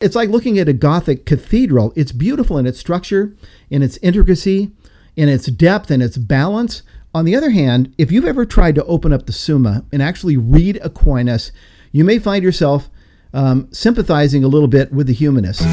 It's like looking at a Gothic cathedral. It's beautiful in its structure, in its intricacy, in its depth, and its balance. On the other hand, if you've ever tried to open up the Summa and actually read Aquinas, you may find yourself um, sympathizing a little bit with the humanists.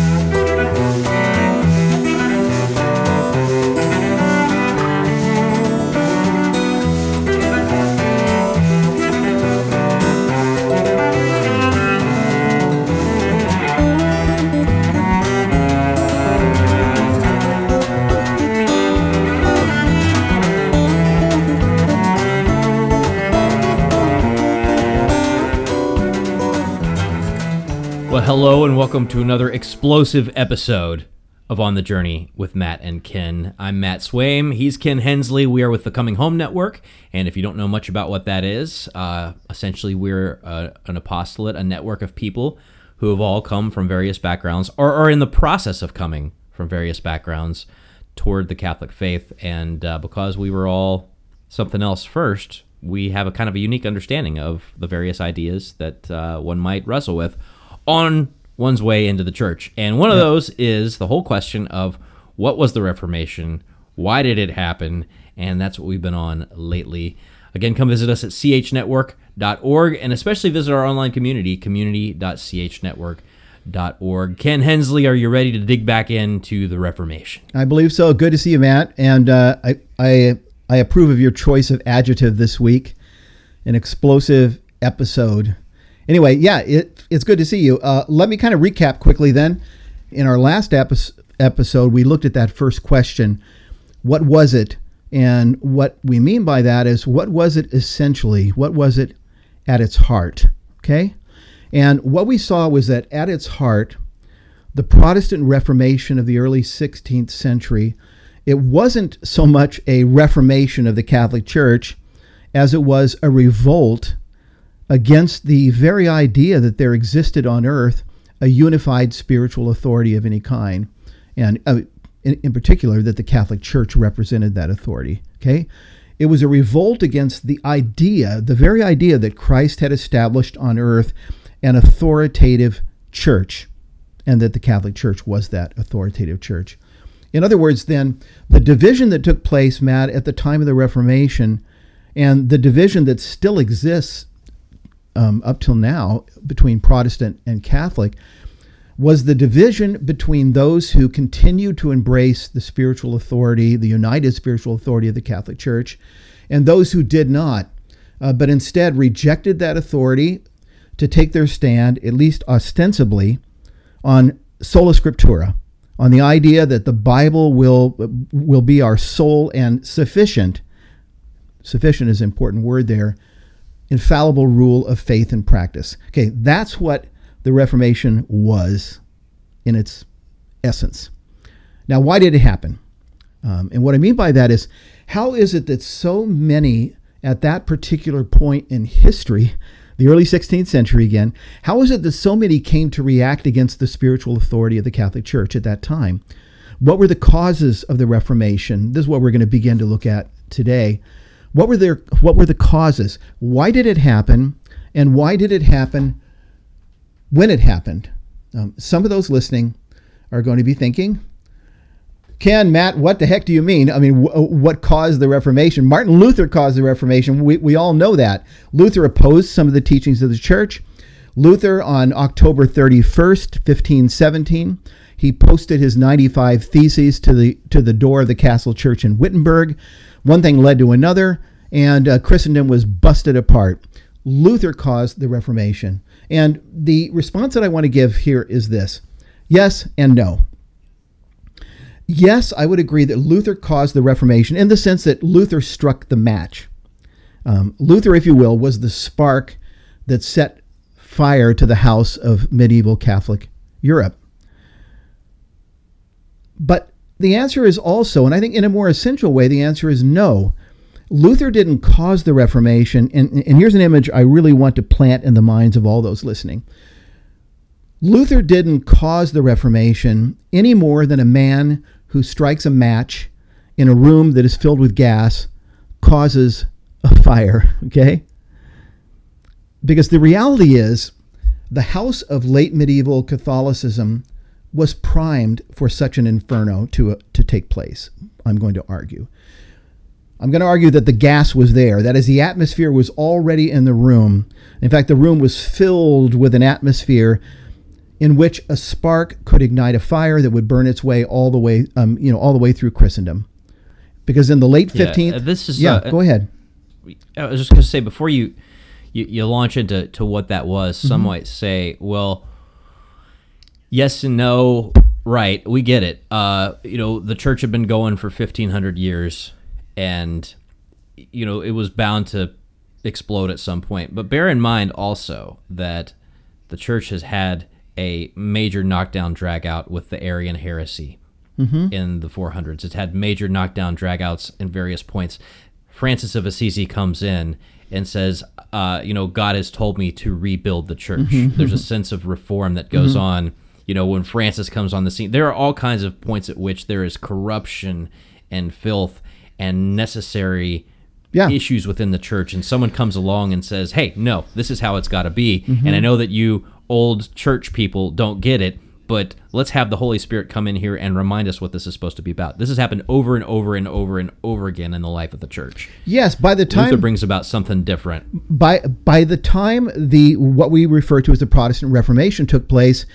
Welcome to another explosive episode of On the Journey with Matt and Ken. I'm Matt Swaim. He's Ken Hensley. We are with the Coming Home Network. And if you don't know much about what that is, uh, essentially we're uh, an apostolate, a network of people who have all come from various backgrounds or are in the process of coming from various backgrounds toward the Catholic faith. And uh, because we were all something else first, we have a kind of a unique understanding of the various ideas that uh, one might wrestle with on one's way into the church. And one of those is the whole question of what was the Reformation? Why did it happen? And that's what we've been on lately. Again, come visit us at chnetwork.org and especially visit our online community, community.chnetwork.org. Ken Hensley, are you ready to dig back into the Reformation? I believe so. Good to see you, Matt. And uh, I, I, I approve of your choice of adjective this week an explosive episode. Anyway, yeah, it, it's good to see you. Uh, let me kind of recap quickly then. In our last epi- episode, we looked at that first question What was it? And what we mean by that is what was it essentially? What was it at its heart? Okay? And what we saw was that at its heart, the Protestant Reformation of the early 16th century, it wasn't so much a reformation of the Catholic Church as it was a revolt against the very idea that there existed on earth a unified spiritual authority of any kind, and uh, in, in particular, that the Catholic Church represented that authority. Okay? It was a revolt against the idea, the very idea that Christ had established on earth an authoritative church, and that the Catholic Church was that authoritative church. In other words, then, the division that took place, Matt, at the time of the Reformation, and the division that still exists um, up till now between Protestant and Catholic was the division between those who continued to embrace the spiritual authority, the united spiritual authority of the Catholic Church, and those who did not, uh, but instead rejected that authority to take their stand, at least ostensibly, on sola scriptura, on the idea that the Bible will will be our sole and sufficient. Sufficient is an important word there infallible rule of faith and practice. Okay, that's what the Reformation was in its essence. Now, why did it happen? Um, and what I mean by that is, how is it that so many at that particular point in history, the early 16th century again, how is it that so many came to react against the spiritual authority of the Catholic Church at that time? What were the causes of the Reformation? This is what we're going to begin to look at today. What were their what were the causes? Why did it happen? And why did it happen when it happened? Um, some of those listening are going to be thinking, Ken, Matt, what the heck do you mean? I mean, w- what caused the Reformation? Martin Luther caused the Reformation. We, we all know that. Luther opposed some of the teachings of the church. Luther, on October 31st, 1517, he posted his 95 theses to the, to the door of the castle church in Wittenberg. One thing led to another, and uh, Christendom was busted apart. Luther caused the Reformation. And the response that I want to give here is this yes and no. Yes, I would agree that Luther caused the Reformation in the sense that Luther struck the match. Um, Luther, if you will, was the spark that set fire to the house of medieval Catholic Europe. But the answer is also, and I think in a more essential way, the answer is no. Luther didn't cause the Reformation, and, and here's an image I really want to plant in the minds of all those listening. Luther didn't cause the Reformation any more than a man who strikes a match in a room that is filled with gas causes a fire, okay? Because the reality is, the house of late medieval Catholicism was primed for such an inferno to, uh, to take place, I'm going to argue. I'm going to argue that the gas was there. That is, the atmosphere was already in the room. In fact, the room was filled with an atmosphere in which a spark could ignite a fire that would burn its way all the way, um, you know, all the way through Christendom. Because in the late 15th, uh, this is yeah. uh, go ahead. I was just going to say before you, you you launch into to what that was. Some might say, well, yes and no. Right, we get it. Uh, you know, the church had been going for fifteen hundred years, and you know it was bound to explode at some point. But bear in mind also that the church has had a major knockdown dragout with the Arian heresy in the 400s. It's had major knockdown dragouts in various points. Francis of Assisi comes in and says, uh, you know, God has told me to rebuild the church. There's a sense of reform that goes on. You know, when Francis comes on the scene, there are all kinds of points at which there is corruption and filth and necessary Yeah. issues within the church. And someone comes along and says, hey, no, this is how it's got to be. Mm-hmm. And I know that you old church people don't get it. But let's have the Holy Spirit come in here and remind us what this is supposed to be about. This has happened over and over and over and over again in the life of the church. Yes, by the time Luther brings about something different. by by the time the what we refer to as the Protestant Reformation took place,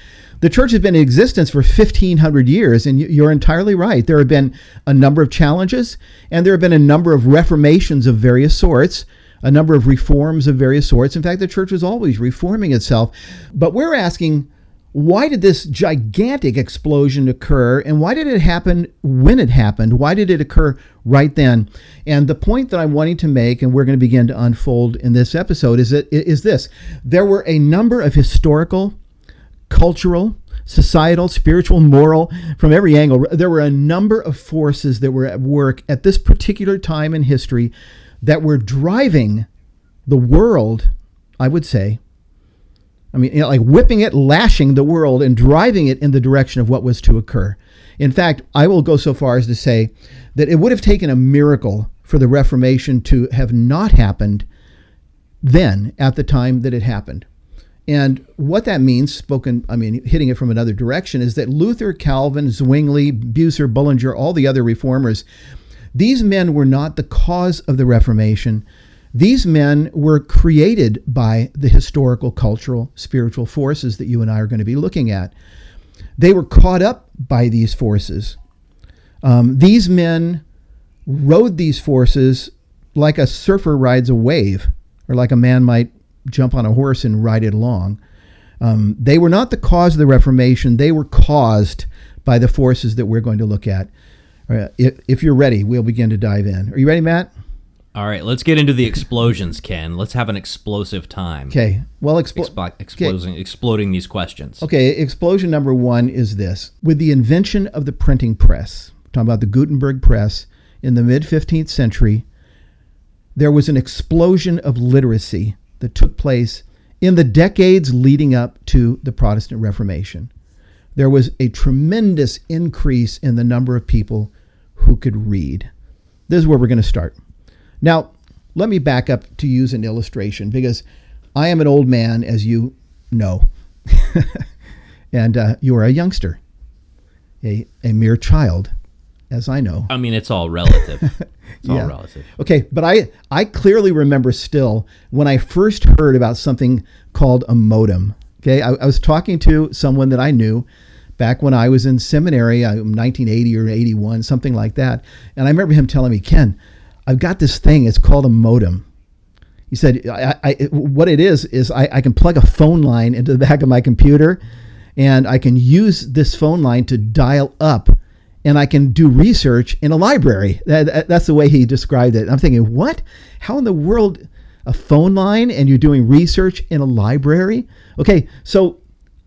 the church has been in existence for 1500 years and you- you're entirely right. There have been a number of challenges and there have been a number of reformations of various sorts, a number of reforms of various sorts. In fact, the church was always reforming itself. But we're asking why did this gigantic explosion occur and why did it happen when it happened? Why did it occur right then? And the point that I'm wanting to make, and we're going to begin to unfold in this episode, is that is this: there were a number of historical, cultural, societal, spiritual, moral, from every angle. There were a number of forces that were at work at this particular time in history that were driving the world, I would say, I mean, you know, like whipping it, lashing the world, and driving it in the direction of what was to occur. In fact, I will go so far as to say that it would have taken a miracle for the Reformation to have not happened then at the time that it happened. And what that means, spoken, I mean, hitting it from another direction, is that Luther, Calvin, Zwingli, Bucer, Bullinger, all the other reformers, these men were not the cause of the Reformation. These men were created by the historical, cultural, spiritual forces that you and I are going to be looking at. They were caught up by these forces. Um, these men rode these forces like a surfer rides a wave, or like a man might jump on a horse and ride it along. Um, they were not the cause of the Reformation, they were caused by the forces that we're going to look at. If, if you're ready, we'll begin to dive in. Are you ready, Matt? All right, let's get into the explosions, Ken. Let's have an explosive time. Okay. Well, expl- Explo- exploding, exploding these questions. Okay, explosion number one is this. With the invention of the printing press, we're talking about the Gutenberg press in the mid 15th century, there was an explosion of literacy that took place in the decades leading up to the Protestant Reformation. There was a tremendous increase in the number of people who could read. This is where we're going to start. Now, let me back up to use an illustration because I am an old man, as you know. and uh, you are a youngster, a, a mere child, as I know. I mean, it's all relative. It's all relative. Okay, but I, I clearly remember still when I first heard about something called a modem. Okay, I, I was talking to someone that I knew back when I was in seminary, uh, 1980 or 81, something like that. And I remember him telling me, Ken, I've got this thing, it's called a modem. He said, I, I, what it is, is I, I can plug a phone line into the back of my computer and I can use this phone line to dial up and I can do research in a library. That, that- that's the way he described it. I'm thinking, what? How in the world a phone line and you're doing research in a library? Okay, so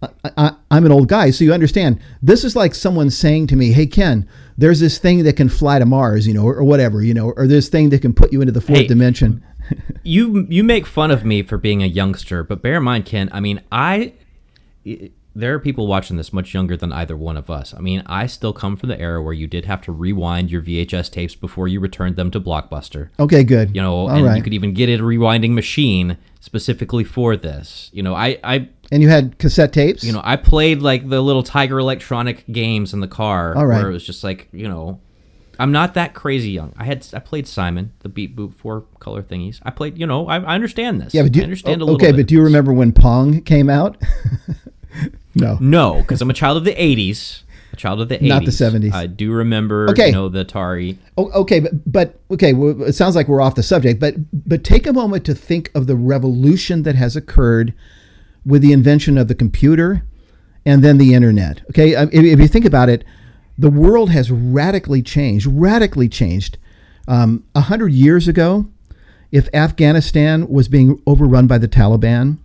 I, I, I'm an old guy, so you understand. This is like someone saying to me, "Hey Ken, there's this thing that can fly to Mars, you know, or, or whatever, you know, or this thing that can put you into the fourth Hey, dimension." you you make fun of me for being a youngster, but bear in mind, Ken. I mean, i- there are people watching this much younger than either one of us. I mean, I still come from the era where you did have to rewind your VHS tapes before you returned them to Blockbuster. Okay, good. You know, All and right. you could even get a rewinding machine specifically for this. You know, I I And you had cassette tapes. You know, I played like the little Tiger Electronic games in the car, All right. where it was just like, you know, I'm not that crazy young. I had I played Simon, the Beat Boop four color thingies. I played, you know, I, I understand this. yeah, but do, I understand a okay, little bit. Okay, but do you remember when Pong came out? no. No, because I'm a child of the '80s. A child of the '80s, Not the 70s. I do remember, Okay. you know, the Atari. Oh, okay, but but okay, well, it sounds like we're off the subject, but but take a moment to think of the revolution that has occurred with the invention of the computer and then the internet. Okay, Um, if, if you think about it, the world has radically changed, radically changed. Um, A hundred years ago, if Afghanistan was being overrun by the Taliban,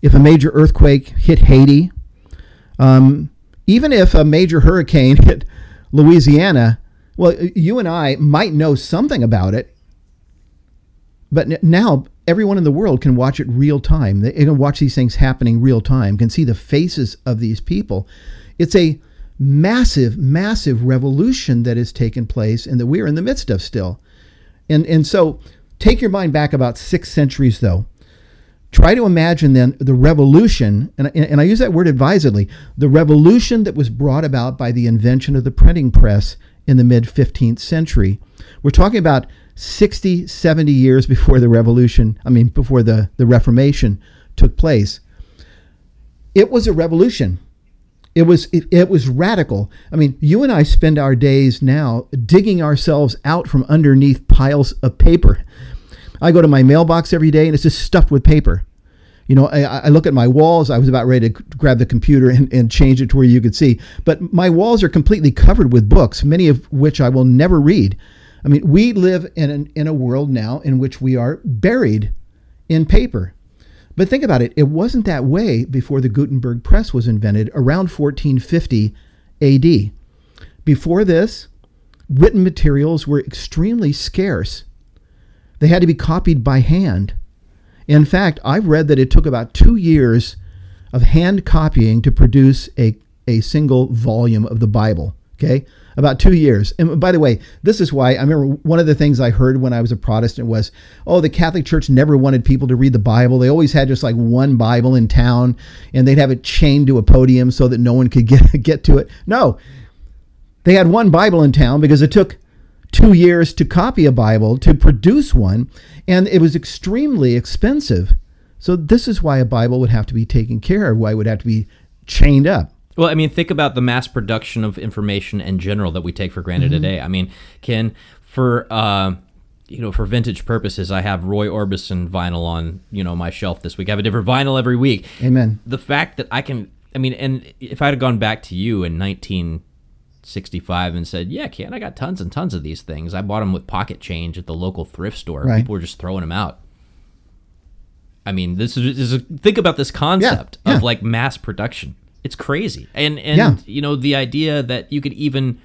if a major earthquake hit Haiti, um, even if a major hurricane hit Louisiana, well, you and I might know something about it, but now everyone in the world can watch it real time. They can watch these things happening real time, can see the faces of these people. It's a massive, massive revolution that has taken place and that we're in the midst of still. And, and so take your mind back about six centuries, though. Try to imagine then the revolution, and, and I use that word advisedly, the revolution that was brought about by the invention of the printing press in the mid 15th century. We're talking about 60, 70 years before the revolution, I mean, before the, the Reformation took place. It was a revolution. It was it, it was radical. I mean, you and I spend our days now digging ourselves out from underneath piles of paper. I go to my mailbox every day and it's just stuffed with paper. You know, I, I look at my walls. I was about ready to grab the computer and, and change it to where you could see. But my walls are completely covered with books, many of which I will never read. I mean, we live in, an, in a world now in which we are buried in paper. But think about it, it wasn't that way before the Gutenberg press was invented around 1450 AD. Before this, written materials were extremely scarce. They had to be copied by hand. In fact, I've read that it took about two years of hand copying to produce a, a single volume of the Bible. Okay? About two years. And by the way, this is why I remember one of the things I heard when I was a Protestant was, oh, the Catholic Church never wanted people to read the Bible. They always had just like one Bible in town and they'd have it chained to a podium so that no one could get, get to it. No, they had one Bible in town because it took two years to copy a Bible, to produce one, and it was extremely expensive. So, this is why a Bible would have to be taken care of, why it would have to be chained up. Well, I mean, think about the mass production of information in general that we take for granted Mm-hmm. today. I mean, Ken, for uh, you know, for vintage purposes, I have Roy Orbison vinyl on you know my shelf this week. I have a different vinyl every week. Amen. The fact that I can, I mean, and if I had gone back to you in 1965 and said, "Yeah, Ken, I got tons and tons of these things. I bought them with pocket change at the local thrift store. Right. People were just throwing them out." I mean, this is, this is think about this concept yeah. of like mass production. It's crazy, and and Yeah. you know the idea that you could even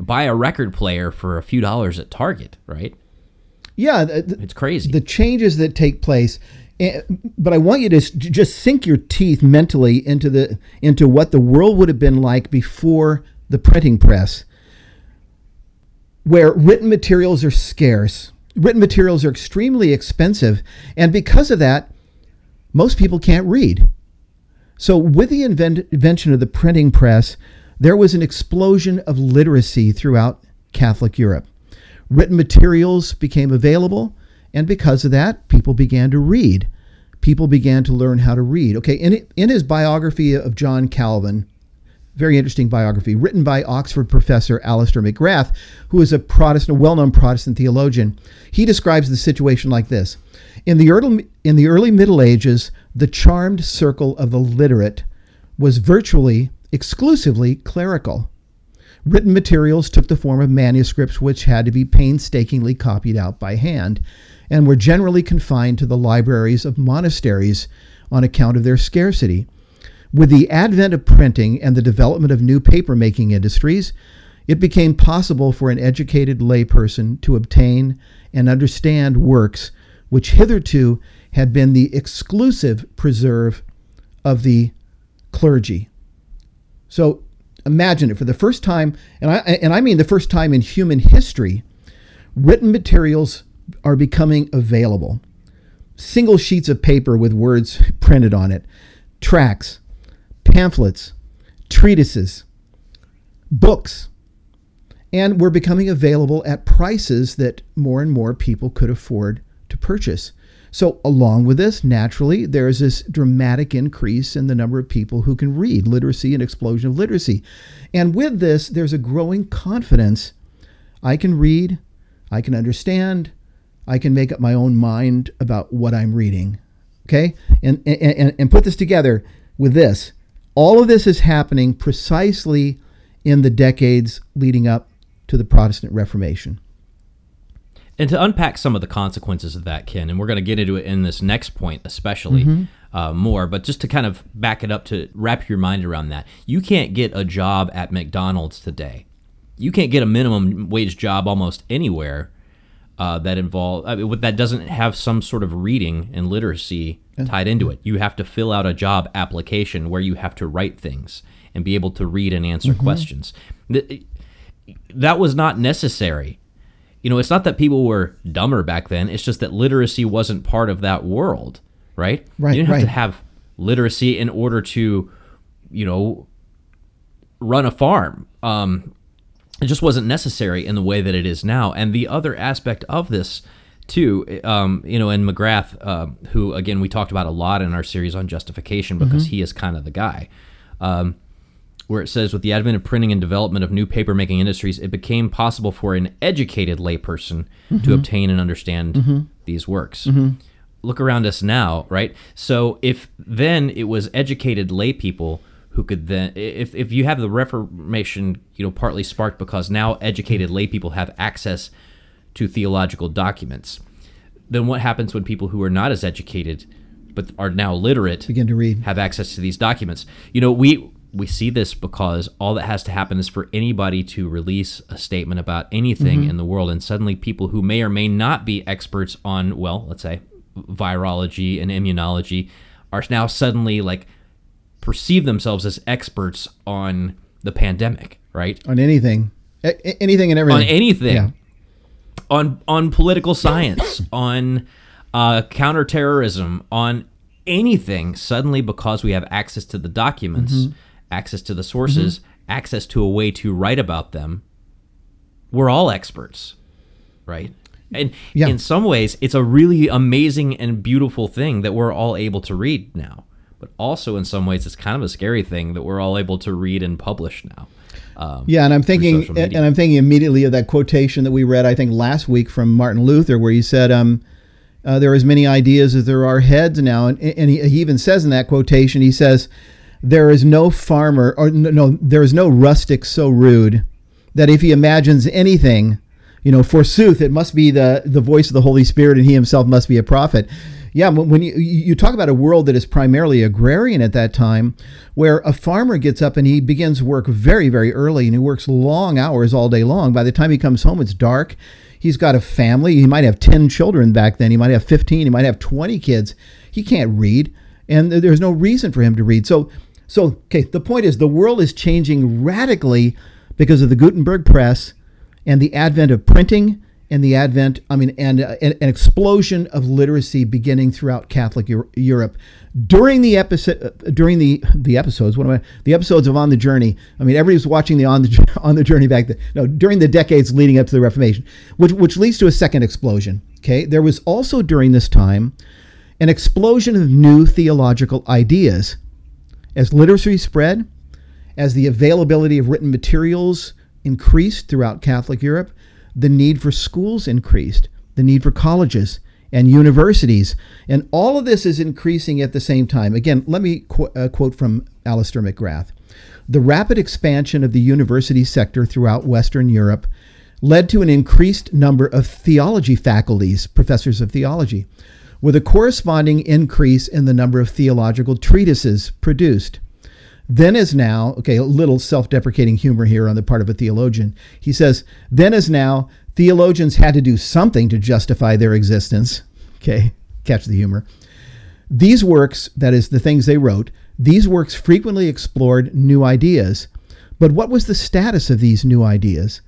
buy a record player for a few dollars at Target, right? Yeah, the, It's crazy. the changes that take place. eh, But I want you to just sink your teeth mentally into the into what the world would have been like before the printing press, where written materials are scarce, written materials are extremely expensive, and because of that, most people can't read. So, with the invent- invention of the printing press, there was an explosion of literacy throughout Catholic Europe. Written materials became available, and because of that, people began to read. People began to learn how to read. Okay, in, in his biography of John Calvin, very interesting biography written by Oxford professor Alister McGrath, who is a Protestant, a well-known Protestant theologian. He describes the situation like this: in the early in the early Middle Ages, the charmed circle of the literate was virtually exclusively clerical. Written materials took the form of manuscripts which had to be painstakingly copied out by hand and were generally confined to the libraries of monasteries on account of their scarcity. With the advent of printing and the development of new paper making industries, it became possible for an educated layperson to obtain and understand works which hitherto had been the exclusive preserve of the clergy. So imagine it for the first time, and I, and I mean the first time in human history, written materials are becoming available. Single sheets of paper with words printed on it. tracts, pamphlets, treatises, books, and were becoming available at prices that more and more people could afford to purchase. So, along with this, naturally, there's this dramatic increase in the number of people who can read literacy and explosion of literacy. And with this, there's a growing confidence I can read, I can understand, I can make up my own mind about what I'm reading. Okay? And, and, and put this together with this. All of this is happening precisely in the decades leading up to the Protestant Reformation. And to unpack some of the consequences of that, Ken, and we're going to get into it in this next point, especially mm-hmm. uh, more, but just to kind of back it up to wrap your mind around that, you can't get a job at McDonald's today. You can't get a minimum wage job almost anywhere uh, that involve I mean, that doesn't have some sort of reading and literacy tied into it. You have to fill out a job application where you have to write things and be able to read and answer mm-hmm. questions. That was not necessary you know, it's not that people were dumber back then. It's just that literacy wasn't part of that world, right? Right. You didn't have right. to have literacy in order to, you know, run a farm. Um, it just wasn't necessary in the way that it is now. And the other aspect of this, too, um, you know, and McGrath, uh, who again we talked about a lot in our series on justification because mm-hmm. he is kind of the guy. Um, where it says, with the advent of printing and development of new paper making industries, it became possible for an educated layperson mm-hmm. to obtain and understand mm-hmm. these works. Mm-hmm. Look around us now, right? So if then it was educated lay people who could then, if, if you have the Reformation, you know, partly sparked because now educated lay people have access to theological documents, then what happens when people who are not as educated but are now literate begin to read have access to these documents? You know, we we see this because all that has to happen is for anybody to release a statement about anything mm-hmm. in the world, and suddenly people who may or may not be experts on, well, let's say virology and immunology, are now suddenly like perceive themselves as experts on the pandemic, right? On anything, a- anything and everything. On anything. Yeah. On on political science, on uh, counterterrorism, on anything. Suddenly, because we have access to the documents. Mm-hmm access to the sources, mm-hmm. access to a way to write about them, we're all experts, right? And yeah. in some ways, it's a really amazing and beautiful thing that we're all able to read now. But also, in some ways, it's kind of a scary thing that we're all able to read and publish now. Um, yeah, and I'm thinking, and I'm thinking immediately of that quotation that we read, I think last week from Martin Luther, where he said, um, uh, "There are as many ideas as there are heads now," and, and he, he even says in that quotation, he says, there is no farmer, or no, no, there is no rustic so rude that if he imagines anything, you know, forsooth, it must be the, the voice of the Holy Spirit and he himself must be a prophet. Yeah, when you, you talk about a world that is primarily agrarian at that time, where a farmer gets up and he begins work very, very early and he works long hours all day long. By the time he comes home, it's dark. He's got a family. He might have 10 children back then. He might have 15. He might have 20 kids. He can't read, and there's no reason for him to read. So so, okay, the point is the world is changing radically because of the Gutenberg press and the advent of printing and the advent, I mean, and uh, an, explosion of literacy beginning throughout Catholic Euro- Europe during the episode, uh, during the the episodes. What am I? The episodes of On the Journey. I mean, everybody was watching the On the On the Journey back then. No, during the decades leading up to the Reformation, which which leads to a second explosion. Okay, there was also during this time an explosion of new theological ideas as literacy spread, as the availability of written materials increased throughout Catholic Europe, the need for schools increased, the need for colleges and universities. And all of this is increasing at the same time. Again, let me qu- uh, quote from Alister McGrath. The rapid expansion of the university sector throughout Western Europe led to an increased number of theology faculties, professors of theology, with a corresponding increase in the number of theological treatises produced. Then as now, okay, a little self deprecating humor here on the part of a theologian. He says, then as now, theologians had to do something to justify their existence. Okay, catch the humor. These works, that is, the things they wrote, these works frequently explored new ideas. But what was the status of these new ideas?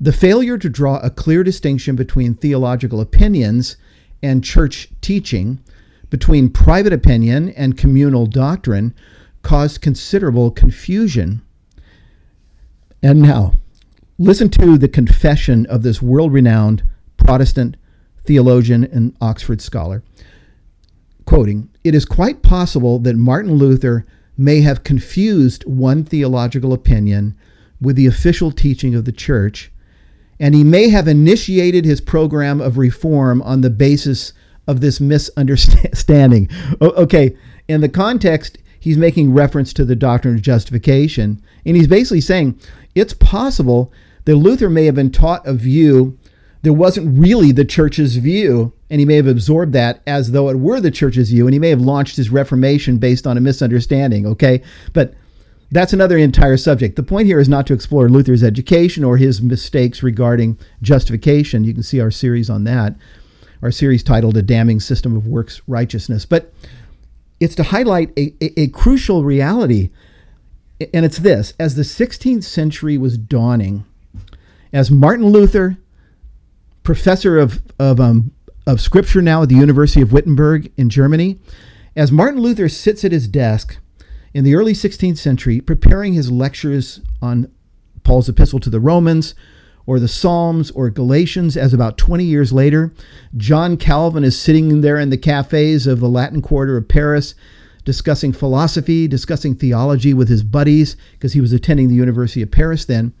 The failure to draw a clear distinction between theological opinions and church teaching between private opinion and communal doctrine caused considerable confusion. And now, listen to the confession of this world renowned Protestant theologian and Oxford scholar. Quoting, it is quite possible that Martin Luther may have confused one theological opinion with the official teaching of the church, and he may have initiated his program of reform on the basis of this misunderstanding. okay, in the context, he's making reference to the doctrine of justification, and he's basically saying it's possible that Luther may have been taught a view that wasn't really the church's view, and he may have absorbed that as though it were the church's view, and he may have launched his Reformation based on a misunderstanding. Okay, but that's another entire subject. The point here is not to explore Luther's education or his mistakes regarding justification. You can see our series on that, our series titled A Damning System of Works Righteousness. But it's to highlight a, a, a crucial reality, and it's this. As the 16th century was dawning, as Martin Luther, professor of, of, um, of scripture now at the University of Wittenberg in Germany, as Martin Luther sits at his desk, in the early 16th century, preparing his lectures on Paul's epistle to the Romans, or the Psalms, or Galatians, as about 20 years later, John Calvin is sitting there in the cafes of the Latin Quarter of Paris discussing philosophy, discussing theology with his buddies, because he was attending the University of Paris then.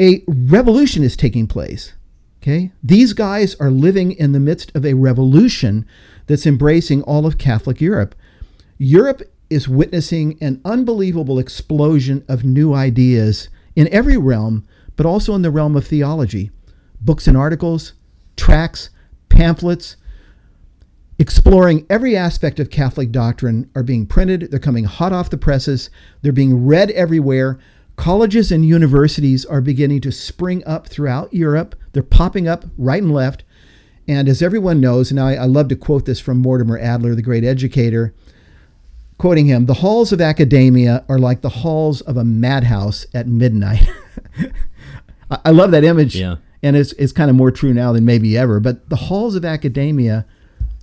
A revolution is taking place. Okay? These guys are living in the midst of a revolution that's embracing all of Catholic Europe. Europe is witnessing an unbelievable explosion of new ideas in every realm, but also in the realm of theology. Books and articles, tracts, pamphlets, exploring every aspect of Catholic doctrine are being printed. They're coming hot off the presses. They're being read everywhere. Colleges and universities are beginning to spring up throughout Europe. They're popping up right and left. And as everyone knows, and I, I love to quote this from Mortimer Adler, the great educator, quoting him, the halls of academia are like the halls of a madhouse at midnight. I love that image. Yeah. And it's, it's kind of more true now than maybe ever. But the halls of academia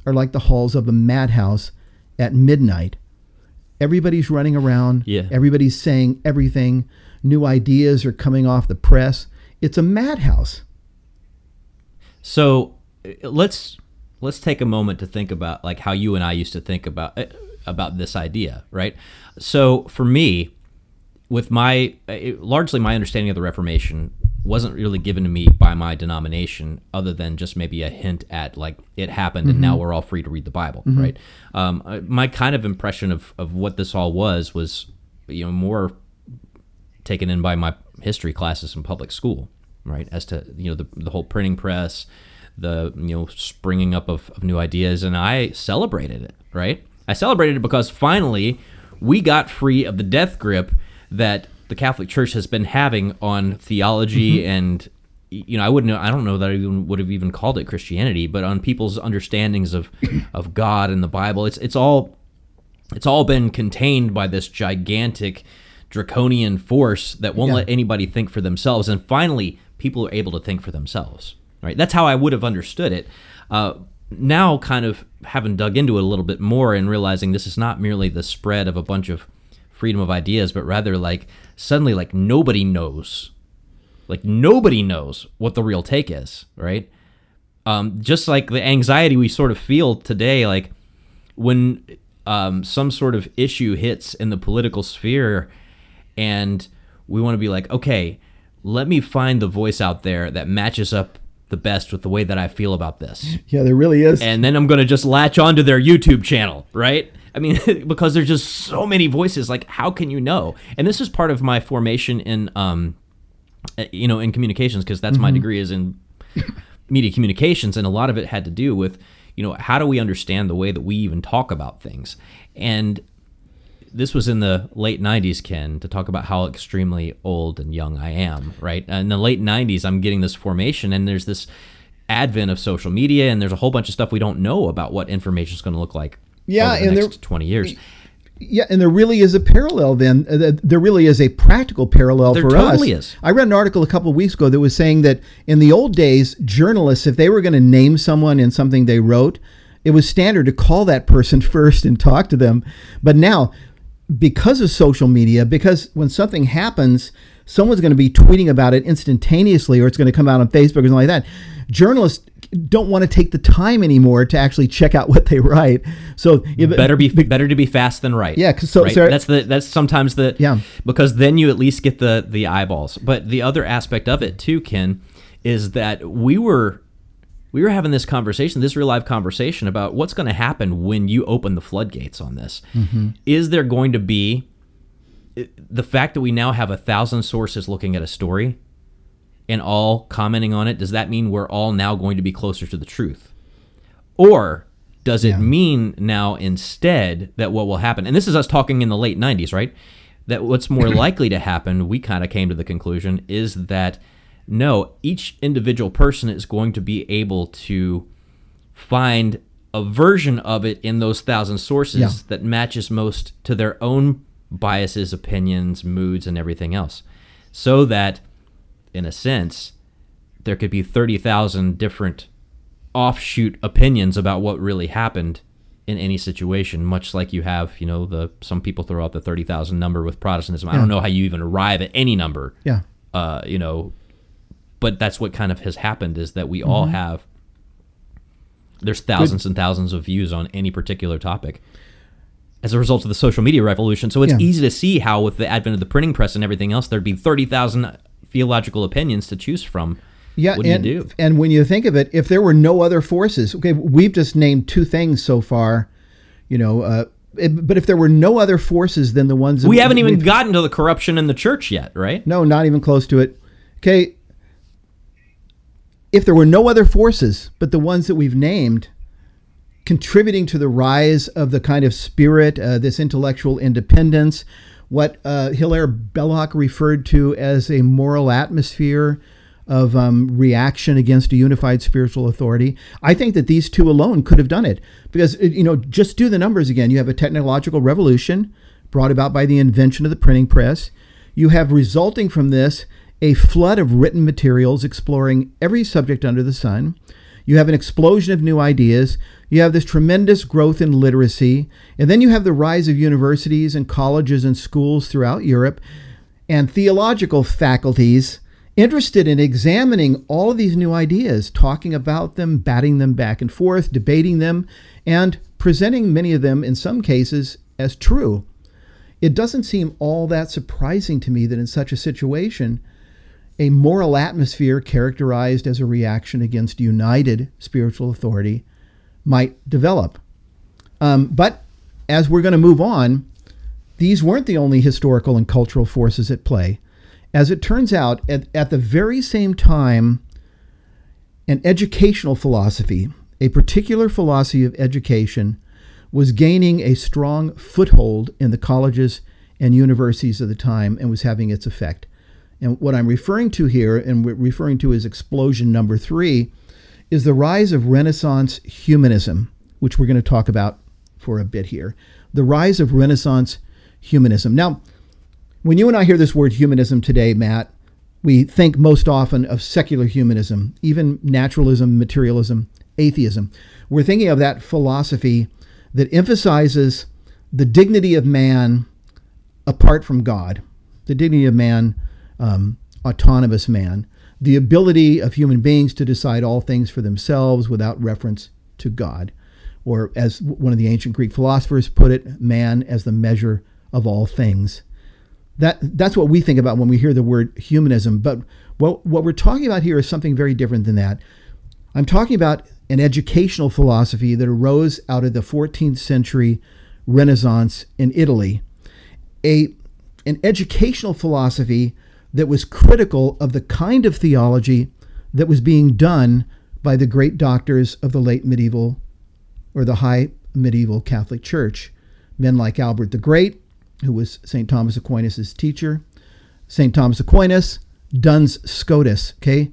are like the halls of a madhouse at midnight. Everybody's running around. Yeah. Everybody's saying everything. New ideas are coming off the press. It's a madhouse. So uh, let's let's take a moment to think about like how you and I used to think about uh, about this idea, right? So for me, with my largely my understanding of the Reformation wasn't really given to me by my denomination, other than just maybe a hint at like it happened and now we're all free to read the Bible, right? Um, my kind of impression of of what this all was was, you know, more taken in by my history classes in public school, right? As to you know the the whole printing press, the you know springing up of, of new ideas, and I celebrated it, right? I celebrated it because finally we got free of the death grip that the Catholic Church has been having on theology and you know I wouldn't know I don't know that I even would have even called it Christianity, but on people's understandings of of God and the Bible. It's it's all it's all been contained by this gigantic draconian force that won't Yeah. let anybody think for themselves and finally people are able to think for themselves right that's how i would have understood it uh, now kind of having dug into it a little bit more and realizing this is not merely the spread of a bunch of freedom of ideas but rather like suddenly like nobody knows like nobody knows what the real take is right? Um, just like the anxiety we sort of feel today like when um, some sort of issue hits in the political sphere and we want to be like okay let me find the voice out there that matches up the best with the way that i feel about this. Yeah, there really is. and then i'm going to just latch onto their youtube channel right i mean because there's just so many voices like how can you know? And this is part of my formation in um uh, you know in communications because that's my degree is in media communications and a lot of it had to do with you know how do we understand the way that we even talk about things? And this was in the late 90s ken to talk about how extremely old and young i am right? In the late 90s i'm getting this formation and there's this advent of social media and there's a whole bunch of stuff we don't know about what information is going to look like Yeah, the and there- next 20 years Yeah, and there really is a parallel then. Uh, There really is a practical parallel There for totally us. is. I read an article a couple of weeks ago that was saying that in the old days, journalists, if they were going to name someone in something they wrote, it was standard to call that person first and talk to them. But now, because of social media, because when something happens, someone's going to be tweeting about it instantaneously or it's going to come out on Facebook or something like that. Journalists don't want to take the time anymore to actually check out what they write. So better be better to be fast than right. Yeah, so, right? so that's the that's sometimes the yeah because then you at least get the the eyeballs. But the other aspect of it too, Ken, is that we were we were having this conversation, this real live conversation about what's going to happen when you open the floodgates on this. Mm-hmm. Is there going to be the fact that we now have a thousand sources looking at a story and all commenting on it? Does that mean we're all now going to be closer to the truth? Or does it yeah. mean now instead that what will happen, and this is us talking in the late 90s, right? That what's more likely to happen, we kind of came to the conclusion, is that no, each individual person is going to be able to find a version of it in those thousand sources yeah. that matches most to their own biases, opinions, moods, and everything else. So that, in a sense, there could be 30,000 different offshoot opinions about what really happened in any situation, much like you have, you know, the some people throw out the 30,000 number with Protestantism. Yeah. I don't know how you even arrive at any number. Yeah. Uh, you know, but that's what kind of has happened is that we mm-hmm. all have there's thousands Good. and thousands of views on any particular topic as a result of the social media revolution. So it's yeah. easy to see how, with the advent of the printing press and everything else, there'd be 30,000 theological opinions to choose from. Yeah, what and, do? and when you think of it, if there were no other forces, okay, we've just named two things so far, you know, uh, it, but if there were no other forces than the ones we haven't even gotten to the corruption in the church yet, right? No, not even close to it. Okay, if there were no other forces but the ones that we've named contributing to the rise of the kind of spirit, uh, this intellectual independence, what uh, Hilaire Belloc referred to as a moral atmosphere of um, reaction against a unified spiritual authority. I think that these two alone could have done it because, uh, you know, just do the numbers again. You have a technological revolution brought about by the invention of the printing press. You have resulting from this a flood of written materials exploring every subject under the sun. You have an explosion of new ideas. You have this tremendous growth in literacy. And then you have the rise of universities and colleges and schools throughout Europe and theological faculties interested in examining all of these new ideas, talking about them, batting them back and forth, debating them, and presenting many of them, in some cases, as true. It doesn't seem all that surprising to me that in such a situation, a moral atmosphere characterized as a reaction against united spiritual authority might develop. Um, but as we're going to move on, these weren't the only historical and cultural forces at play. As it turns out, at, at the very same time, an educational philosophy, a particular philosophy of education, was gaining a strong foothold in the colleges and universities of the time and was having its effect. And what I'm referring to here, and we're referring to as explosion number three, is the rise of Renaissance humanism, which we're going to talk about for a bit here. The rise of Renaissance humanism. Now, when you and I hear this word humanism today, Matt, we think most often of secular humanism, even naturalism, materialism, atheism. We're thinking of that philosophy that emphasizes the dignity of man apart from God, the dignity of man um, autonomous man, the ability of human beings to decide all things for themselves without reference to God. Or, as one of the ancient Greek philosophers put it, man as the measure of all things. That, that's what we think about when we hear the word humanism. But what, what we're talking about here is something very different than that. I'm talking about an educational philosophy that arose out of the 14th century Renaissance in Italy. A, an educational philosophy that was critical of the kind of theology that was being done by the great doctors of the late medieval or the high medieval Catholic Church. Men like Albert the Great, who was St. Thomas Aquinas' teacher, St. Thomas Aquinas, Duns Scotus. Okay?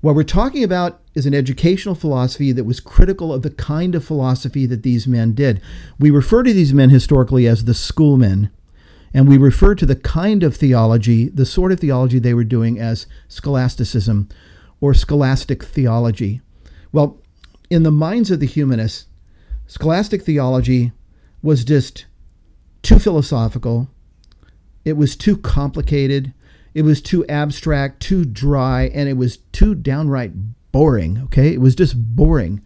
What we're talking about is an educational philosophy that was critical of the kind of philosophy that these men did. We refer to these men historically as the schoolmen. And we refer to the kind of theology, the sort of theology they were doing, as scholasticism or scholastic theology. Well, in the minds of the humanists, Scholastic theology was just too philosophical. It was too complicated. It was too abstract, too dry, and it was too downright boring. Okay, it was just boring.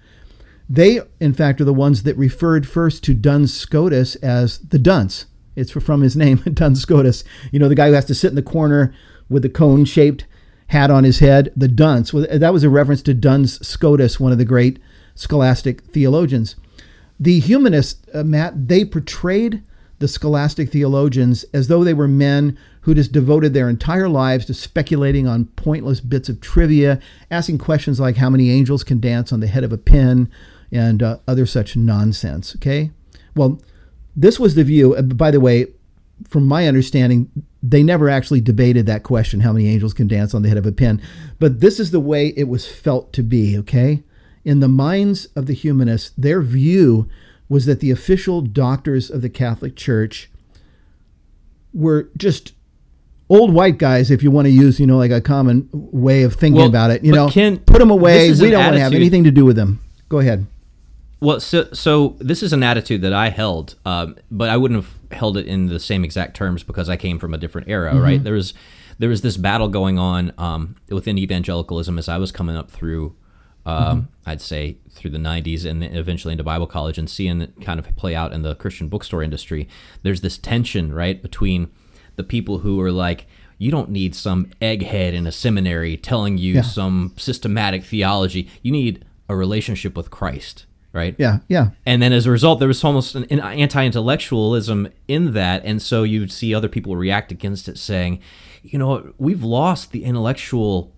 They, in fact, are the ones that referred first to Duns Scotus as the dunce. It's from his name, Duns Scotus. You know, the guy who has to sit in the corner with the cone shaped hat on his head, the dunce. That was a reference to Duns Scotus, one of the great scholastic theologians. The humanists, uh, Matt, they portrayed the scholastic theologians as though they were men who just devoted their entire lives to speculating on pointless bits of trivia, asking questions like how many angels can dance on the head of a pin, and uh, other such nonsense. Okay? Well, this was the view. Uh, by the way, from my understanding, they never actually debated that question how many angels can dance on the head of a pin. But this is the way it was felt to be, okay? In the minds of the humanists, their view was that the official doctors of the Catholic Church were just old white guys, if you want to use, you know, like a common way of thinking Well, about it. You know, Ken, put them away. We don't want to have anything to do with them. Go ahead. Well, so, so this is an attitude that I held, um, but I wouldn't have held it in the same exact terms because I came from a different era, right? There was there was this battle going on um, within evangelicalism as I was coming up through, um, I'd say through the '90s and eventually into Bible college and seeing it kind of play out in the Christian bookstore industry. There's this tension, right, between the people who are like. You don't need some egghead in a seminary telling you Yeah. some systematic theology. You need a relationship with Christ, right? Yeah, yeah. And then as a result, there was almost an, an anti-intellectualism in that, and so you'd see other people react against it, saying, "You know, we've lost the intellectual,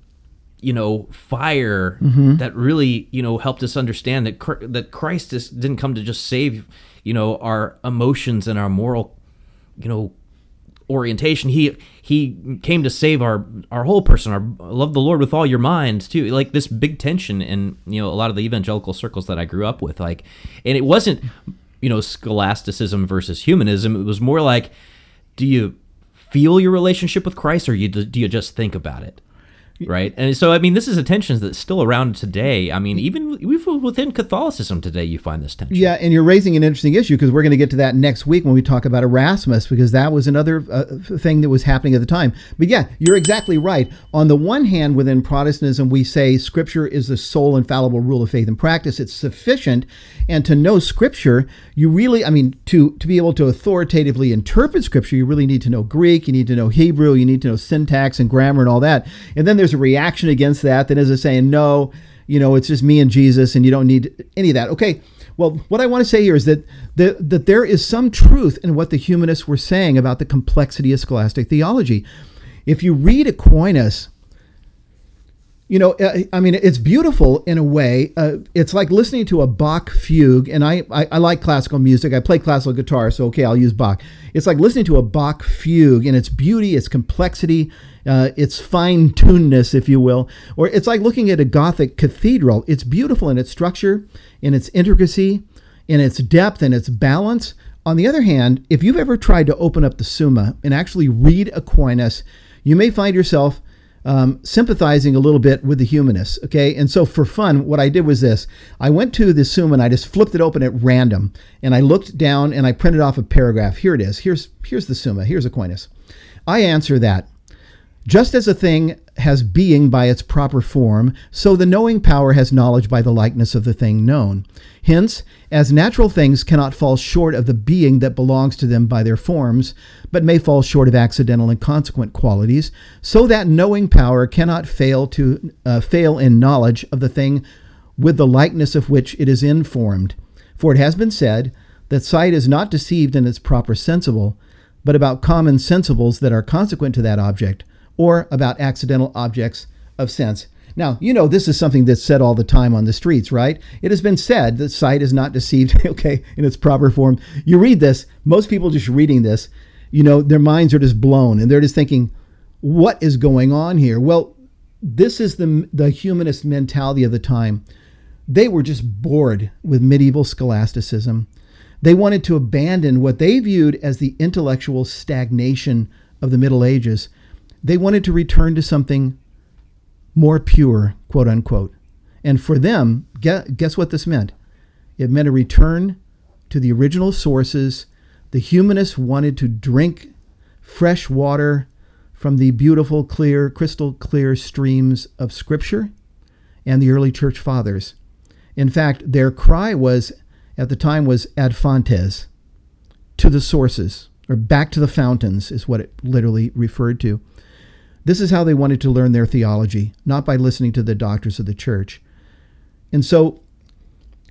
you know, fire mm-hmm. that really, you know, helped us understand that that Christ is, didn't come to just save, you know, our emotions and our moral, you know, orientation. He he came to save our our whole person. Our love the Lord with all your mind too. Like this big tension in you know a lot of the evangelical circles that I grew up with. Like, and it wasn't you know scholasticism versus humanism. It was more like, do you feel your relationship with Christ, or you do you just think about it? Right, and so I mean, this is a tension that's still around today. I mean, even within Catholicism today, you find this tension. Yeah, and you're raising an interesting issue because we're going to get to that next week when we talk about Erasmus because that was another uh, thing that was happening at the time. But yeah, you're exactly right. On the one hand, within Protestantism, we say Scripture is the sole infallible rule of faith and practice. It's sufficient, and to know Scripture, you really, I mean, to to be able to authoritatively interpret Scripture, you really need to know Greek, you need to know Hebrew, you need to know syntax and grammar and all that. And then there's a reaction against that that is saying no you know, it's just me and Jesus, and you don't need any of that. Okay. Well, what I want to say here is that the, that there is some truth in what the humanists were saying about the complexity of scholastic theology. If you read Aquinas, you know, uh, I mean, it's beautiful in a way. Uh, it's like listening to a Bach fugue, and I, I, I like classical music. I play classical guitar, so okay, I'll use Bach. It's like listening to a Bach fugue and its beauty, its complexity, uh, its fine tunedness, if you will. Or it's like looking at a Gothic cathedral. It's beautiful in its structure, in its intricacy, in its depth, and its balance. On the other hand, if you've ever tried to open up the Summa and actually read Aquinas, you may find yourself um, sympathizing a little bit with the humanists. Okay. And so for fun, what I did was this I went to the Summa and I just flipped it open at random and I looked down and I printed off a paragraph. Here it is. Here's, here's the Summa. Here's Aquinas. I answer that. Just as a thing has being by its proper form, so the knowing power has knowledge by the likeness of the thing known. Hence, as natural things cannot fall short of the being that belongs to them by their forms, but may fall short of accidental and consequent qualities, so that knowing power cannot fail to uh, fail in knowledge of the thing with the likeness of which it is informed. For it has been said that sight is not deceived in its proper sensible, but about common sensibles that are consequent to that object, or about accidental objects of sense. Now, you know, this is something that's said all the time on the streets, right? It has been said that sight is not deceived, okay, in its proper form. You read this, most people just reading this, you know, their minds are just blown and they're just thinking, what is going on here? Well, this is the, the humanist mentality of the time. They were just bored with medieval scholasticism. They wanted to abandon what they viewed as the intellectual stagnation of the Middle Ages. They wanted to return to something more pure, quote unquote. And for them, guess what this meant? It meant a return to the original sources. The humanists wanted to drink fresh water from the beautiful, clear, crystal clear streams of Scripture and the early church fathers. In fact, their cry was at the time was ad fontes, to the sources, or back to the fountains, is what it literally referred to. This is how they wanted to learn their theology, not by listening to the doctors of the church. And so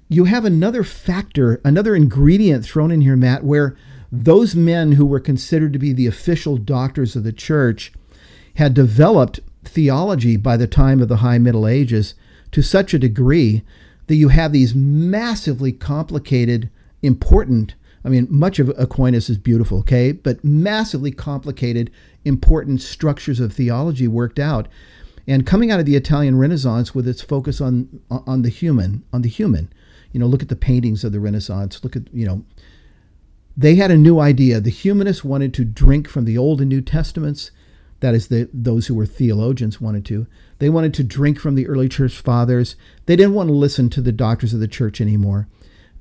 you have another factor, another ingredient thrown in here, Matt, where those men who were considered to be the official doctors of the church had developed theology by the time of the High Middle Ages to such a degree that you have these massively complicated, important, I mean, much of Aquinas is beautiful, okay, but massively complicated, important structures of theology worked out. And coming out of the Italian Renaissance with its focus on on the human, on the human, you know, look at the paintings of the Renaissance. Look at you know, they had a new idea. The humanists wanted to drink from the Old and New Testaments. That is, the, those who were theologians wanted to. They wanted to drink from the early church fathers. They didn't want to listen to the doctors of the church anymore.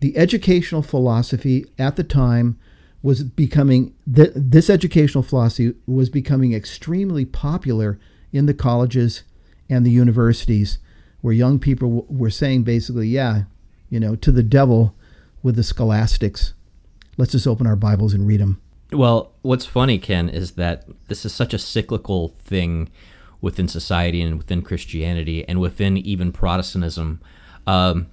The educational philosophy at the time was becoming, th- this educational philosophy was becoming extremely popular in the colleges and the universities, where young people w- were saying basically, yeah, you know, to the devil with the scholastics. Let's just open our Bibles and read them. Well, what's funny, Ken, is that this is such a cyclical thing within society and within Christianity and within even Protestantism. Um,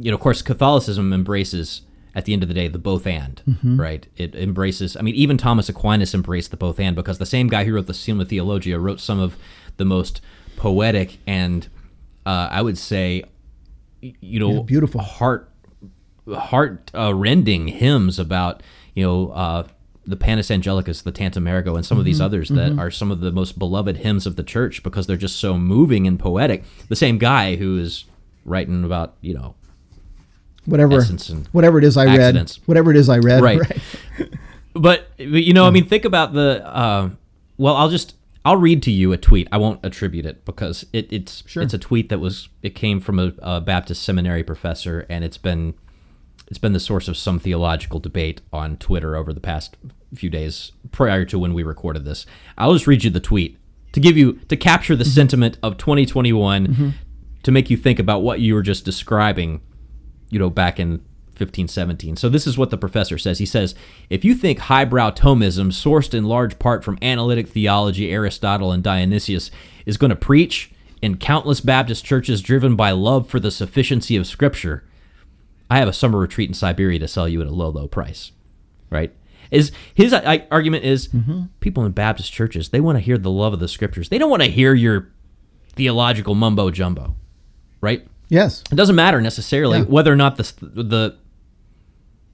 you know, of course, Catholicism embraces at the end of the day the both and mm-hmm. right it embraces i mean even thomas aquinas embraced the both and because the same guy who wrote the summa theologia wrote some of the most poetic and uh, i would say you know yeah, beautiful heart heart uh, rending hymns about you know uh, the Panis Angelicus, the Tantum Ergo, and some mm-hmm, of these mm-hmm. others that mm-hmm. are some of the most beloved hymns of the church because they're just so moving and poetic. The same guy who is writing about, you know, whatever whatever it is I accidents. read, whatever it is I read, right? right. but, but, you know, I mean, think about the. Uh, well, I'll just I'll read to you a tweet. I won't attribute it because it, it's sure. it's a tweet that was it came from a, a Baptist seminary professor, and it's been it's been the source of some theological debate on Twitter over the past few days prior to when we recorded this. I'll just read you the tweet to give you to capture the mm-hmm. sentiment of 2021 mm-hmm. to make you think about what you were just describing, you know, back in 1517. So this is what the professor says. He says, "If you think highbrow Thomism, sourced in large part from analytic theology, Aristotle and Dionysius, is going to preach in countless Baptist churches driven by love for the sufficiency of Scripture." I have a summer retreat in Siberia to sell you at a low, low price, right? Is his I, argument is mm-hmm. people in Baptist churches they want to hear the love of the scriptures. They don't want to hear your theological mumbo jumbo, right? Yes. It doesn't matter necessarily yeah. whether or not the the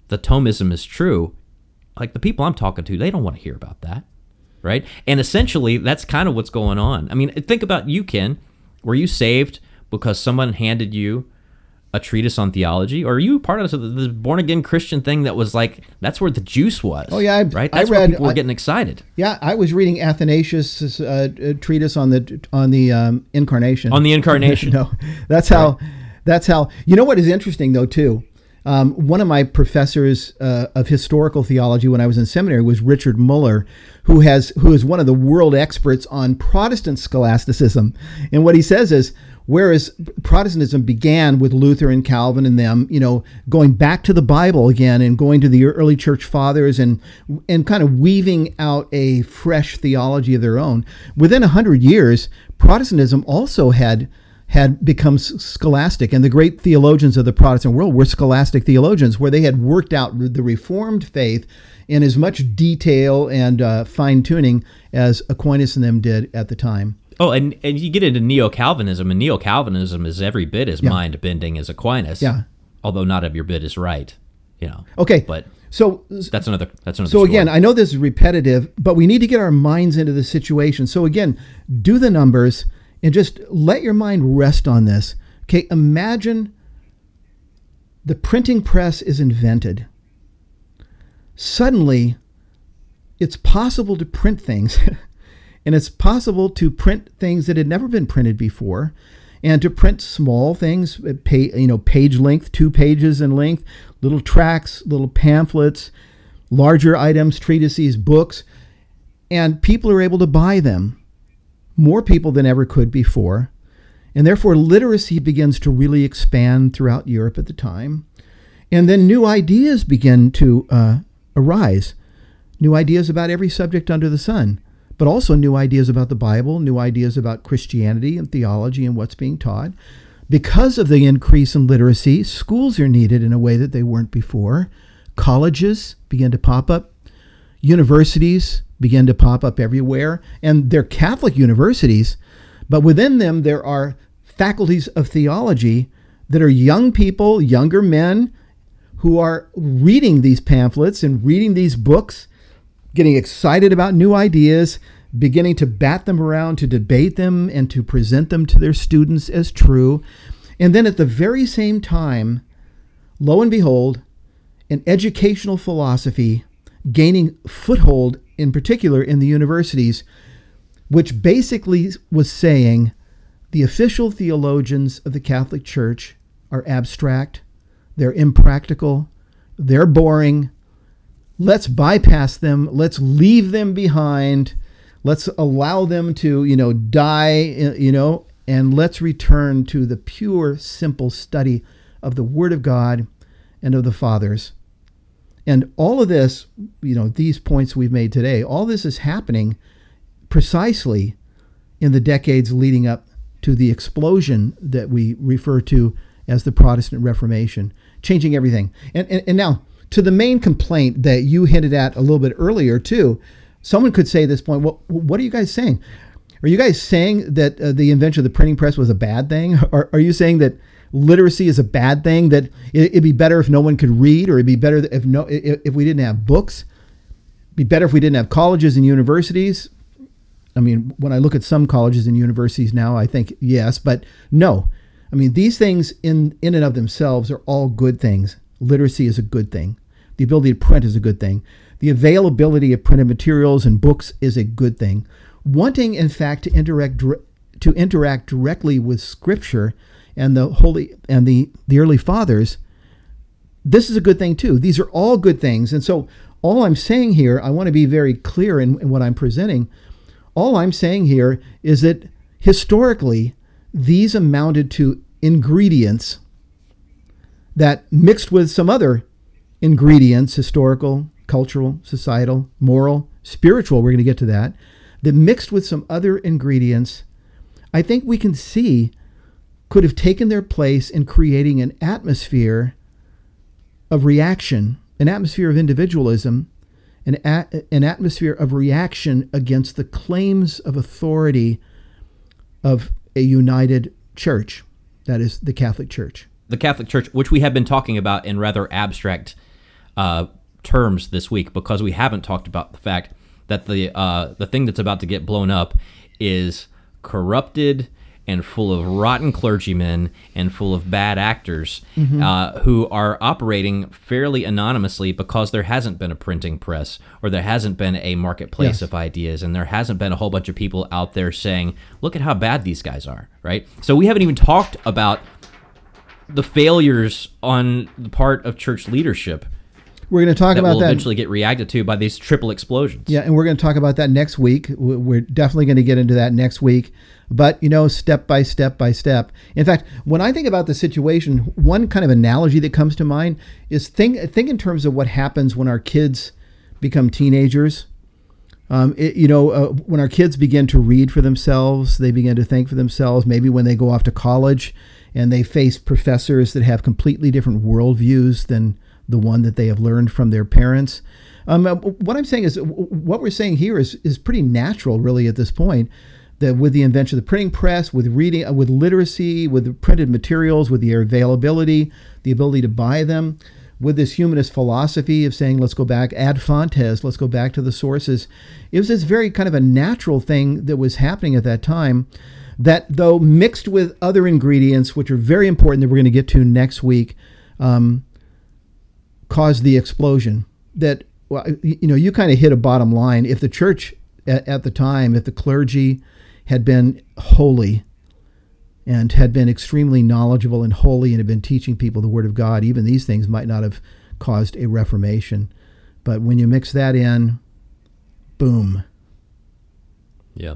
the Thomism is true. Like the people I'm talking to, they don't want to hear about that, right? And essentially, that's kind of what's going on. I mean, think about you, Ken. Were you saved because someone handed you a treatise on theology, or are you part of the, born again Christian thing that was like that's where the juice was? Oh yeah, I, right. That's I read. people were getting excited. Yeah, I was reading Athanasius' uh, uh, treatise on the on the um, incarnation. On the incarnation. no, that's how. Right. That's how. You know what is interesting though too. Um, one of my professors uh, of historical theology when I was in seminary was Richard Muller, who has who is one of the world experts on Protestant scholasticism. And what he says is, Whereas Protestantism began with Luther and Calvin and them, you know, going back to the Bible again and going to the early church fathers and and kind of weaving out a fresh theology of their own. Within a hundred years, Protestantism also had had become scholastic, and the great theologians of the Protestant world were scholastic theologians, where they had worked out the Reformed faith in as much detail and uh, fine tuning as Aquinas and them did at the time. Oh, and, and you get into neo Calvinism, and neo Calvinism is every bit as yeah. mind bending as Aquinas. Yeah. Although not every bit is right, you know. Okay. But so that's another that's another. So story. again, I know this is repetitive, but we need to get our minds into the situation. So again, do the numbers and just let your mind rest on this. Okay, imagine the printing press is invented. Suddenly, it's possible to print things And it's possible to print things that had never been printed before. and to print small things, uh, you know, page length, two pages in length, little tracts, little pamphlets, larger items, treatises, books, and people are able to buy them. More people than ever could before. And therefore, literacy begins to really expand throughout Europe at the time. And then new ideas begin to uh, arise new ideas about every subject under the sun, but also new ideas about the Bible, new ideas about Christianity and theology and what's being taught. Because of the increase in literacy, schools are needed in a way that they weren't before. Colleges begin to pop up. Universities begin to pop up everywhere. And they're Catholic universities, but within them there are faculties of theology that are young people, younger men, who are reading these pamphlets and reading these books, getting excited about new ideas, beginning to bat them around, to debate them, and to present them to their students as true. And then at the very same time, lo and behold, an educational philosophy gaining foothold, in particular in the universities, which basically was saying the official theologians of the Catholic Church are abstract, they're impractical, they're boring. Let's bypass them, let's leave them behind, let's allow them to, you know, die, you know, and let's return to the pure, simple study of the Word of God and of the Fathers. And all of this, you know, these points we've made today, all this is happening precisely in the decades leading up to the explosion that we refer to as the Protestant Reformation, changing everything. And, and, and now, to the main complaint that you hinted at a little bit earlier, too, someone could say at this point, well, what are you guys saying? Are you guys saying that uh, the invention of the printing press was a bad thing? Or are you saying that literacy is a bad thing? That it, would be better if no one could read, or it'd be better if no if, we didn't have books? It'd be better if we didn't have colleges and universities. I mean, when I look at some colleges and universities now, I think yes, but no. I mean, these things in in and of themselves are all good things. Literacy is a good thing. The ability to print is a good thing. The availability of printed materials and books is a good thing wanting, in fact, to interact to interact directly with Scripture and the holy and the the early fathers, this is a good thing too. These are all good things, and so all I'm saying here, I want to be very clear in, in what I'm presenting. All I'm saying here is that historically, these amounted to ingredients that mixed with some other ingredients historical, cultural, societal, moral, spiritual, we're going to get to that that mixed with some other ingredients, I think we can see could have taken their place in creating an atmosphere of reaction, an atmosphere of individualism, an, a- an atmosphere of reaction against the claims of authority of a united church, that is, the Catholic Church. The Catholic Church, which we have been talking about in rather abstract uh, terms this week because we haven't talked about the fact that the uh, the thing that's about to get blown up is corrupted and full of rotten clergymen and full of bad actors mm-hmm. uh, who are operating fairly anonymously because there hasn't been a printing press or there hasn't been a marketplace yes. of ideas and there hasn't been a whole bunch of people out there saying, look at how bad these guys are, right? So we haven't even talked about the failures on the part of church leadership we're going to talk that about will that. eventually get reacted to by these triple explosions. Yeah, and we're going to talk about that next week. We're definitely going to get into that next week. But, you know, step by step by step. In fact, when I think about the situation, one kind of analogy that comes to mind is think, think in terms of what happens when our kids become teenagers. Um, it, you know, uh, when our kids begin to read for themselves, they begin to think for themselves. Maybe when they go off to college and they face professors that have completely different worldviews than the one that they have learned from their parents. Um, uh, what I'm saying is, what we're saying here is is pretty natural, really, at this point. That with the invention of the printing press, with reading, uh, with literacy, with printed materials, with the availability, the ability to buy them, with this humanist philosophy of saying, let's go back ad fontes, let's go back to the sources. It was this very kind of a natural thing that was happening at that time. That though mixed with other ingredients, which are very important that we're going to get to next week, um, caused the explosion. That well, you know, you kind of hit a bottom line. If the church at, at the time, if the clergy had been holy and had been extremely knowledgeable and holy and had been teaching people the Word of God, even these things might not have caused a reformation. But when you mix that in, boom. Yeah.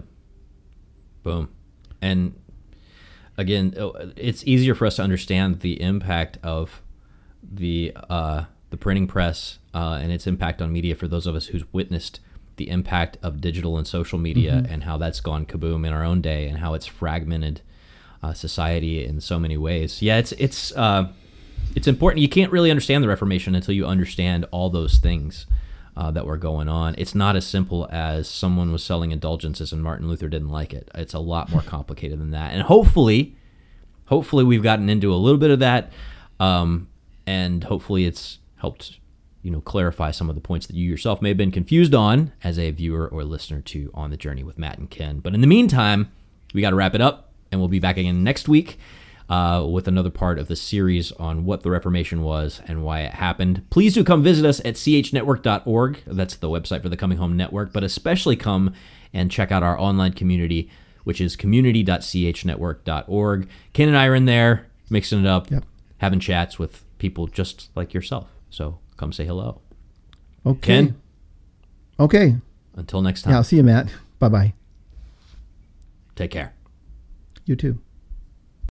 Boom. And again, uh, it's easier for us to understand the impact of the uh, the printing press uh, and its impact on media for those of us who's witnessed the impact of digital and social media mm-hmm. and how that's gone kaboom in our own day and how it's fragmented uh, society in so many ways. Yeah, it's it's uh, it's important. You can't really understand the Reformation until you understand all those things uh, that were going on. It's not as simple as someone was selling indulgences and Martin Luther didn't like it. It's a lot more complicated than that. And hopefully, hopefully we've gotten into a little bit of that, um, and hopefully it's helped you know clarify some of the points that you yourself may have been confused on as a viewer or listener to on the journey with Matt and Ken. But in the meantime, we got to wrap it up, and we'll be back again next week uh, with another part of the series on what the Reformation was and why it happened. Please do come visit us at chnetwork.org. That's the website for the Coming Home Network, but especially come and check out our online community, which is community.chnetwork.org. Ken and I are in there mixing it up, yep. having chats with people just like yourself. So come say hello. Okay. Ken? Okay. Until next time. Yeah, I'll see you, Matt. Bye bye. Take care. You too.